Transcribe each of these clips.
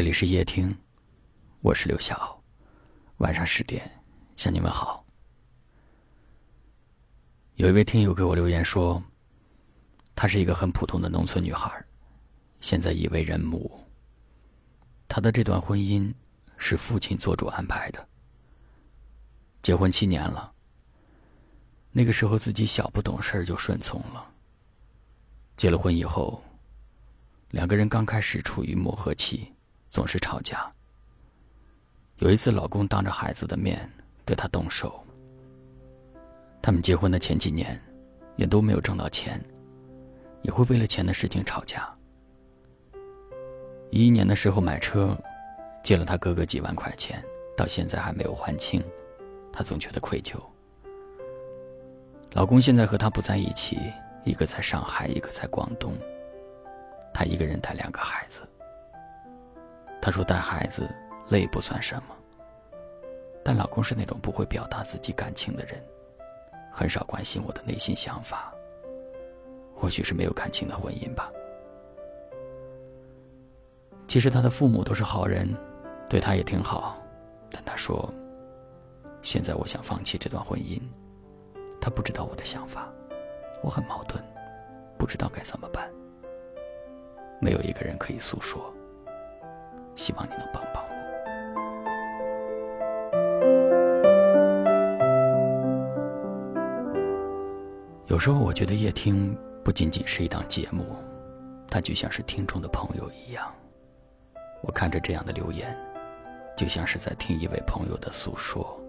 这里是夜听，我是刘晓。晚上十点向你们好。有一位听友给我留言说，她是一个很普通的农村女孩，现在已为人母。她的这段婚姻是父亲做主安排的。结婚七年了，那个时候自己小不懂事就顺从了。结了婚以后，两个人刚开始处于磨合期。总是吵架。有一次，老公当着孩子的面对她动手。他们结婚的前几年，也都没有挣到钱，也会为了钱的事情吵架。一一年的时候买车，借了他哥哥几万块钱，到现在还没有还清，她总觉得愧疚。老公现在和她不在一起，一个在上海，一个在广东，她一个人带两个孩子。她说：“带孩子累不算什么，但老公是那种不会表达自己感情的人，很少关心我的内心想法。或许是没有感情的婚姻吧。其实他的父母都是好人，对他也挺好，但他说，现在我想放弃这段婚姻。他不知道我的想法，我很矛盾，不知道该怎么办。没有一个人可以诉说。”希望你能帮帮我。有时候我觉得夜听不仅仅是一档节目，它就像是听众的朋友一样。我看着这样的留言，就像是在听一位朋友的诉说，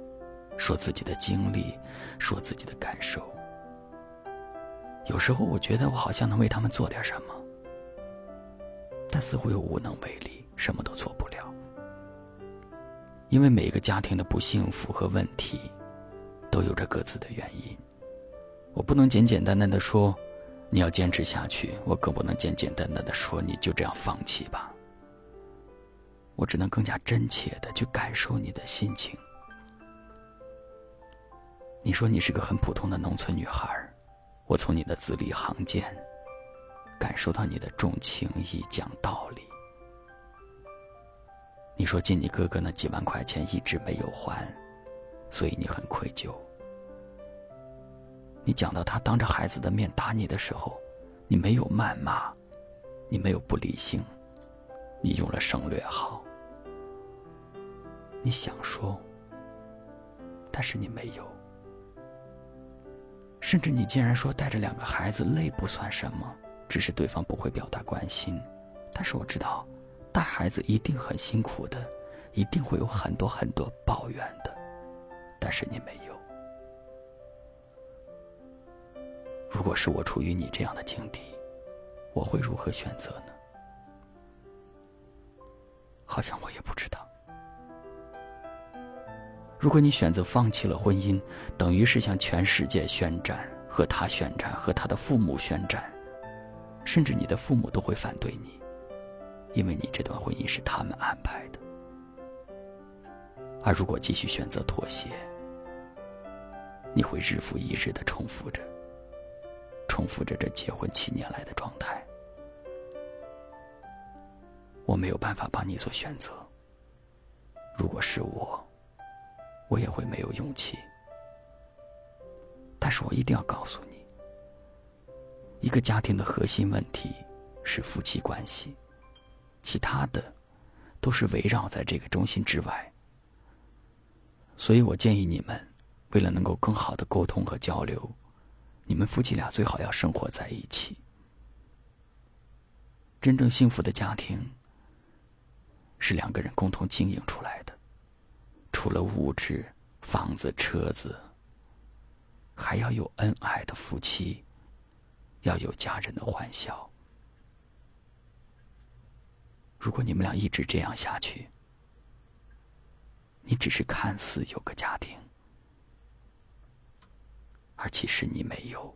说自己的经历，说自己的感受。有时候我觉得我好像能为他们做点什么，但似乎又无能为力。什么都做不了，因为每个家庭的不幸福和问题，都有着各自的原因。我不能简简单单的说你要坚持下去，我更不能简简单单的说你就这样放弃吧。我只能更加真切的去感受你的心情。你说你是个很普通的农村女孩，我从你的字里行间感受到你的重情义、讲道理。你说借你哥哥那几万块钱一直没有还，所以你很愧疚。你讲到他当着孩子的面打你的时候，你没有谩骂，你没有不理性，你用了省略号。你想说，但是你没有。甚至你竟然说带着两个孩子累不算什么，只是对方不会表达关心。但是我知道。带孩子一定很辛苦的，一定会有很多很多抱怨的，但是你没有。如果是我处于你这样的境地，我会如何选择呢？好像我也不知道。如果你选择放弃了婚姻，等于是向全世界宣战，和他宣战，和他的父母宣战，甚至你的父母都会反对你。因为你这段婚姻是他们安排的，而如果继续选择妥协，你会日复一日的重复着，重复着这结婚七年来的状态。我没有办法帮你做选择。如果是我，我也会没有勇气。但是我一定要告诉你，一个家庭的核心问题是夫妻关系。其他的，都是围绕在这个中心之外。所以我建议你们，为了能够更好的沟通和交流，你们夫妻俩最好要生活在一起。真正幸福的家庭，是两个人共同经营出来的。除了物质、房子、车子，还要有恩爱的夫妻，要有家人的欢笑。如果你们俩一直这样下去，你只是看似有个家庭，而其实你没有。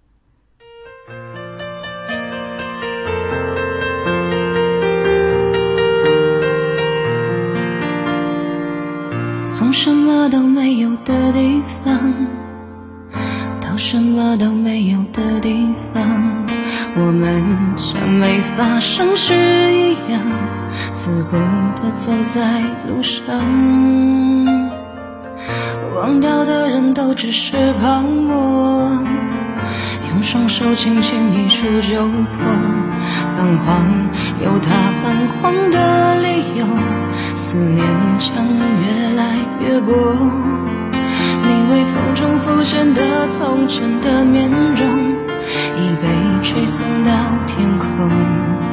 从什么都没有的地方，到什么都没有的地方，我们像没发生事一样。自顾地走在路上，忘掉的人都只是泡沫，用双手轻轻一触就破。泛黄有它泛黄的理由，思念将越来越薄。你微风中浮现的从前的面容，已被吹送到天空。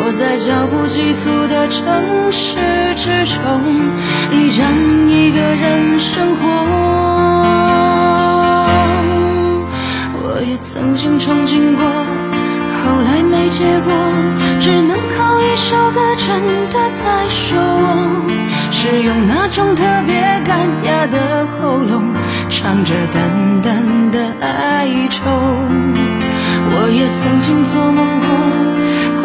我在脚步急促的城市之中，依然一个人生活。我也曾经憧憬过，后来没结果，只能靠一首歌真的在说我，是用那种特别干哑的喉咙，唱着淡淡的哀愁。我也曾经做梦过。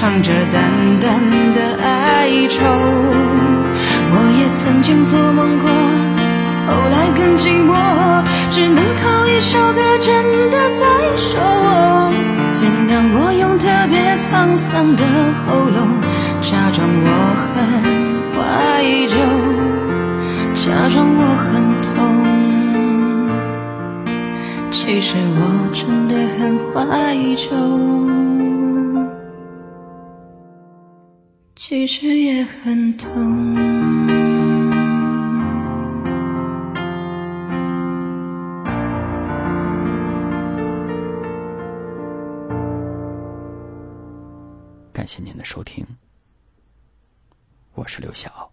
唱着淡淡的哀愁。我也曾经做梦过，后来更寂寞，只能靠一首歌真的在说我。原谅我用特别沧桑的喉咙，假装我很怀旧，假装我很痛。其实我真的很怀旧，其实也很痛。感谢您的收听，我是刘晓。